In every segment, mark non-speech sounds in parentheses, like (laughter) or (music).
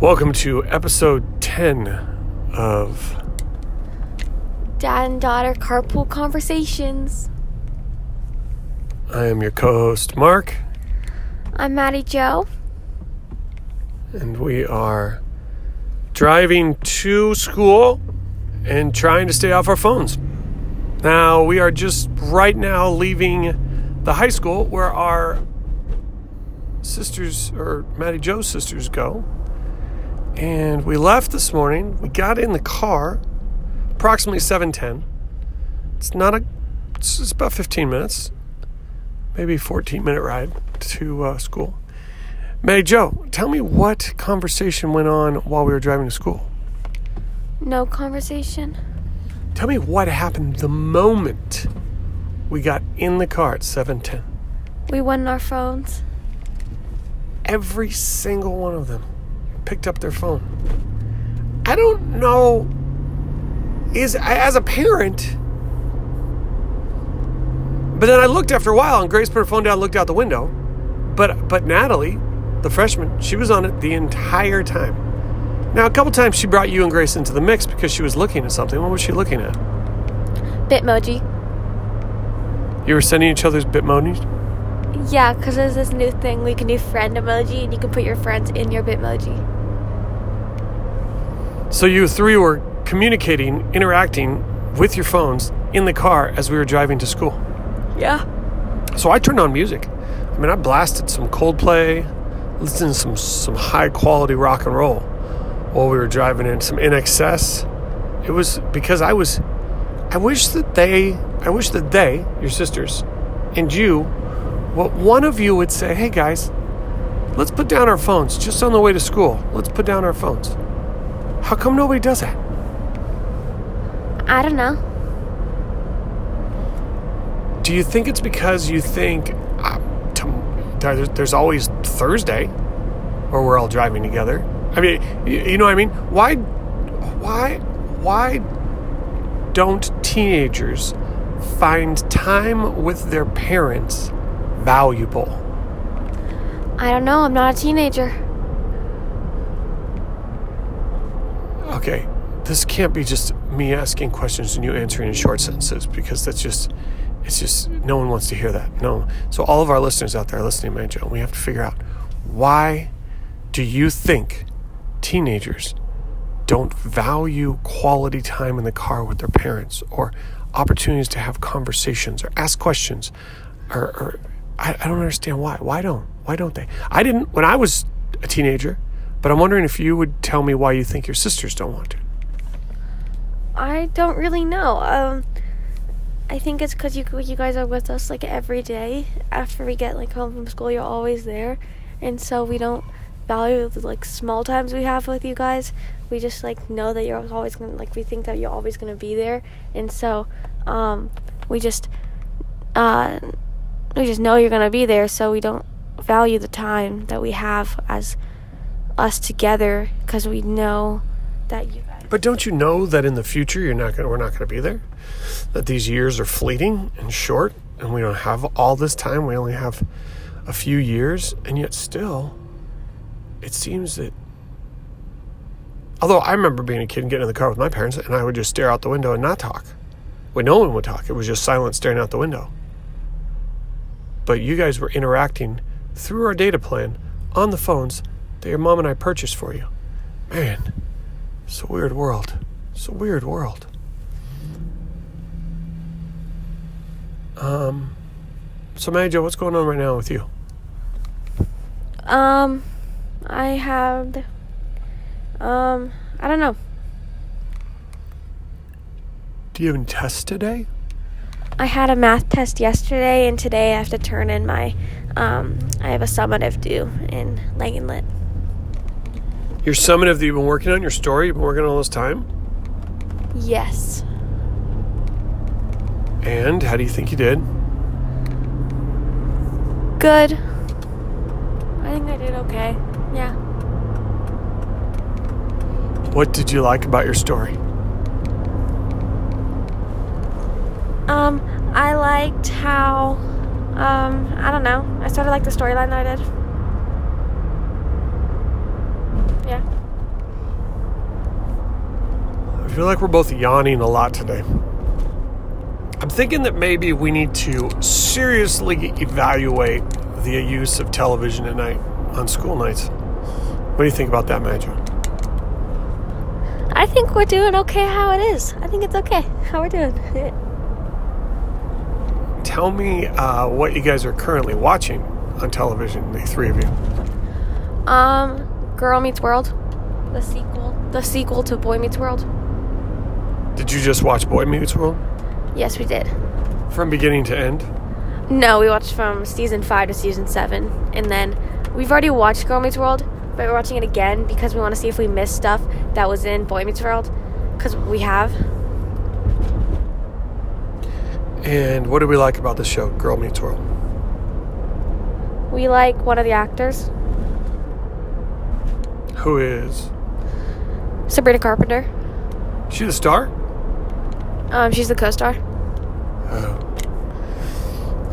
Welcome to episode 10 of Dad and daughter carpool conversations. I am your co host, Mark, I'm Maddie Joe. and we are driving to school and trying to stay off our phones. Now, we are just right now leaving the high school where our sisters, or Maddie Joe's sisters, go. And we left this morning. We got in the car approximately 7:10. It's not a it's about 15 minutes. Maybe 14 minute ride to uh, school. Maddie Joe, tell me what conversation went on while we were driving to school. No conversation. Tell me what happened the moment we got in the car at 7:10. We went on our phones. Every single one of them picked up their phone. I don't know is as a parent but then I looked after a while and Grace put her phone down and looked out the window. But but Natalie, the freshman, she was on it the entire time. Now a couple times she brought you and Grace into the mix because she was looking at something. What was she looking at? Bitmoji. You were sending each other's bitmojis? Yeah, because there's this new thing we can do Friendmoji and you can put your friends in your Bitmoji. So you three were communicating, interacting with your phones in the car as we were driving to school. Yeah. So I turned on music. I mean, I blasted some Coldplay, listened to some some high quality rock and roll while we were driving in some INXS. It was because I was. I wish that they. I wish that they, your sisters, and you, what one of you would say, "Hey guys, let's put down our phones just on the way to school. Let's put down our phones." How come nobody does that? I don't know. Do you think it's because you think uh, there's always Thursday, or we're all driving together? I mean, you, you know what I mean? Why, why, why don't teenagers find time with their parents valuable? I don't know. I'm not a teenager. Okay, this can't be just me asking questions and you answering in short sentences because that's just it's just no one wants to hear that. No. So all of our listeners out there listening, man, Joe, we have to figure out why do you think teenagers don't value quality time in the car with their parents or opportunities to have conversations or ask questions or, or I, I don't understand why. Why don't? Why don't they? I didn't when I was a teenager, but I'm wondering if you would tell me why you think your sisters don't want to. I don't really know. Um, I think it's because you you guys are with us like every day. After we get like home from school, you're always there, and so we don't value the like small times we have with you guys. We just like know that you're always gonna like we think that you're always gonna be there, and so um, we just uh, we just know you're gonna be there. So we don't value the time that we have as us together because we know that you guys. But don't you know that in the future you're not going we're not going to be there? That these years are fleeting and short and we don't have all this time. We only have a few years and yet still it seems that although I remember being a kid and getting in the car with my parents and I would just stare out the window and not talk. When no one would talk, it was just silent staring out the window. But you guys were interacting through our data plan on the phones that your mom and I purchased for you. Man, it's a weird world. It's a weird world. Um, so, Majo, what's going on right now with you? Um, I have, um, I don't know. Do you have any tests today? I had a math test yesterday, and today I have to turn in my, um, I have a summative due in Lang and Lit. Your summative that you've been working on, your story you've been working on all this time? Yes. And how do you think you did? Good. I think I did okay. Yeah. What did you like about your story? Um, I liked how, um, I don't know. I sort of liked the storyline that I did. Yeah. I feel like we're both yawning a lot today. I'm thinking that maybe we need to seriously evaluate the use of television at night on school nights. What do you think about that, Major? I think we're doing okay how it is. I think it's okay (laughs) how we're doing. (laughs) Tell me uh, what you guys are currently watching on television, the three of you. Um, Girl Meets World, the sequel, the sequel to Boy Meets World. Did you just watch Boy Meets World Yes, we did. from beginning to end? No, we watched from season five to season seven, and then we've already watched Girl Meets World, but we're watching it again because we want to see if we missed stuff that was in Boy Meets World, because we have. And what do we like about the show, Girl Meets World? We like one of the actors, Who is Sabrina Carpenter. she? The star? Um, she's the co-star. Oh.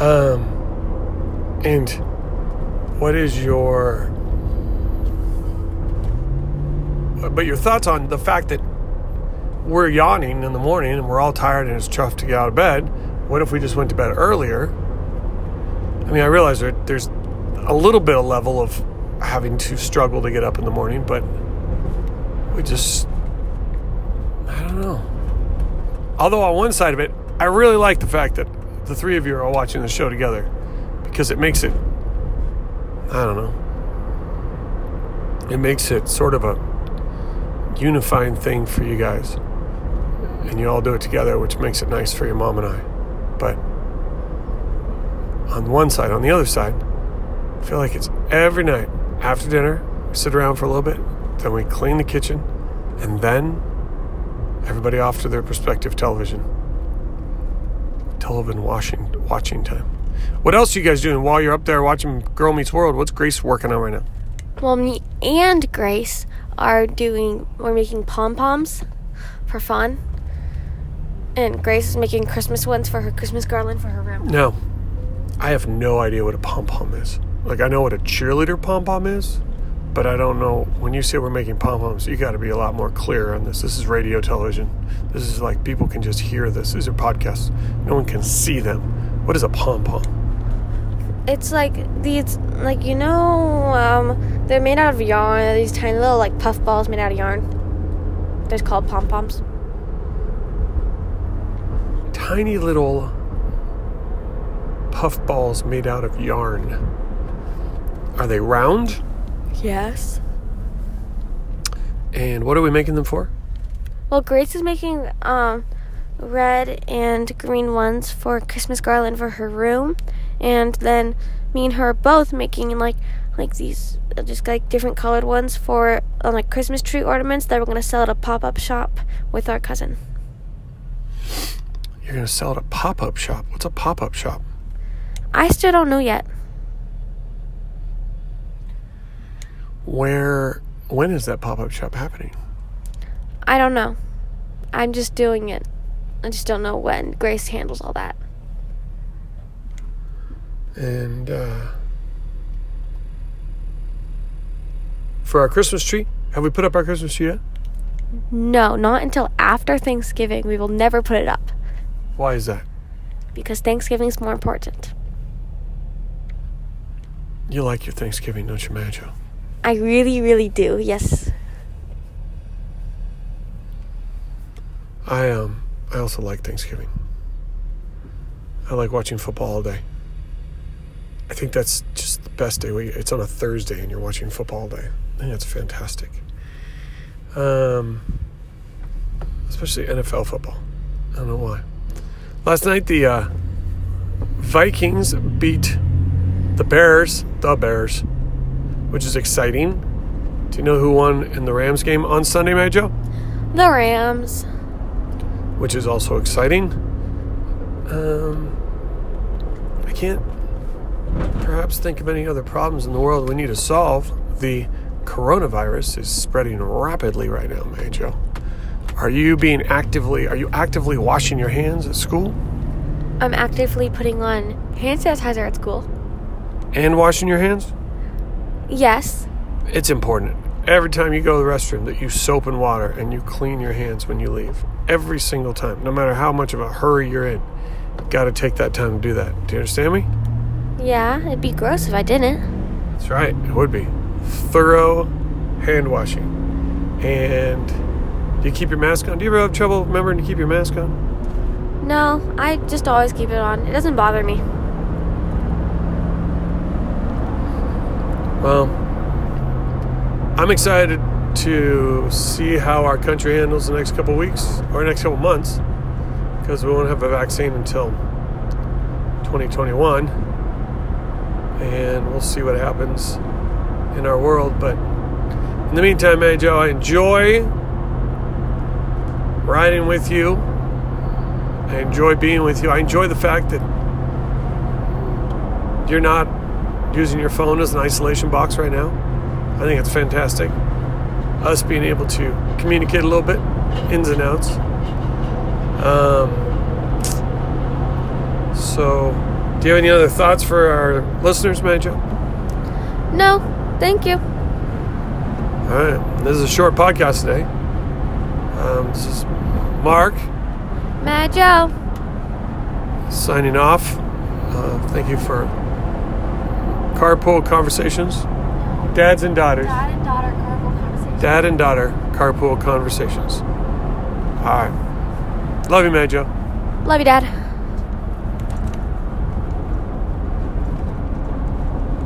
Um. And what is your? But your thoughts on the fact that we're yawning in the morning and we're all tired and it's tough to get out of bed. What if we just went to bed earlier? I mean, I realize there, there's a little bit of level of having to struggle to get up in the morning, but we just, I don't know. Although on one side of it, I really like the fact that the three of you are watching the show together because it makes it, I don't know, it makes it sort of a unifying thing for you guys. And you all do it together, which makes it nice for your mom and I. But on one side, on the other side, I feel like it's every night after dinner, we sit around for a little bit, then we clean the kitchen, and then everybody off to their respective television. Television watching watching time. What else are you guys doing while you're up there watching Girl Meets World? What's Grace working on right now? Well, me and Grace are doing. We're making pom poms for fun, and Grace is making Christmas ones for her Christmas garland for her room. No, I have no idea what a pom pom is. Like I know what a cheerleader pom pom is, but I don't know. When you say we're making pom poms, you got to be a lot more clear on this. This is radio television. This is like people can just hear this. These are podcasts. No one can see them. What is a pom pom? It's like these, like you know, um, they're made out of yarn. These tiny little like puff balls made out of yarn. They're called pom poms. Tiny little puff balls made out of yarn. Are they round? Yes. And what are we making them for? Well, Grace is making um, red and green ones for Christmas garland for her room, and then me and her are both making like like these uh, just like different colored ones for uh, like Christmas tree ornaments that we're gonna sell at a pop up shop with our cousin. You're going to sell at a pop up shop. What's a pop up shop? I still don't know yet. Where, when is that pop up shop happening? I don't know. I'm just doing it. I just don't know when Grace handles all that. And uh, for our Christmas tree, have we put up our Christmas tree yet? No, not until after Thanksgiving. We will never put it up Why is that? because Thanksgiving is more important. You like your Thanksgiving, don't you, Manjo? I really, really do. Yes. I um, I also like Thanksgiving. I like watching football all day. I think that's just the best day. It's on a Thursday and you're watching football all day. I think that's fantastic. Um, especially NFL football. I don't know why. Last night the uh, Vikings beat the Bears, the Bears, which is exciting. Do you know who won in the Rams game on Sunday, Mary Jo? The Rams. which is also exciting. Um, I can't perhaps think of any other problems in the world we need to solve. The coronavirus is spreading rapidly right now, Manjo. Are you being actively are you actively washing your hands at school I'm actively putting on hand sanitizer at school. and washing your hands? Yes. It's important. every time you go to the restroom that you soap and water and you clean your hands when you leave. Every single time, no matter how much of a hurry you're in. Got to take that time to do that. Do you understand me? Yeah, it'd be gross if I didn't. That's right. It would be thorough hand washing. And do you keep your mask on? Do you ever have trouble remembering to keep your mask on? No, I just always keep it on. It doesn't bother me. Well, I'm excited to see how our country handles the next couple weeks or next couple months because we won't have a vaccine until 2021 and we'll see what happens in our world but in the meantime man i enjoy riding with you. I enjoy being with you. I enjoy the fact that you're not using your phone as an isolation box right now i think it's fantastic us being able to communicate a little bit ins and outs um, so do you have any other thoughts for our listeners, Major? No, thank you. All right. This is a short podcast today. Um, this is Mark. Mad Joe. Signing off. Uh, thank you for carpool conversations. Dads and daughters. Dad and daughter carpool conversation. Dad and daughter carpool conversations. All right. Love you, Major. Love you, Dad.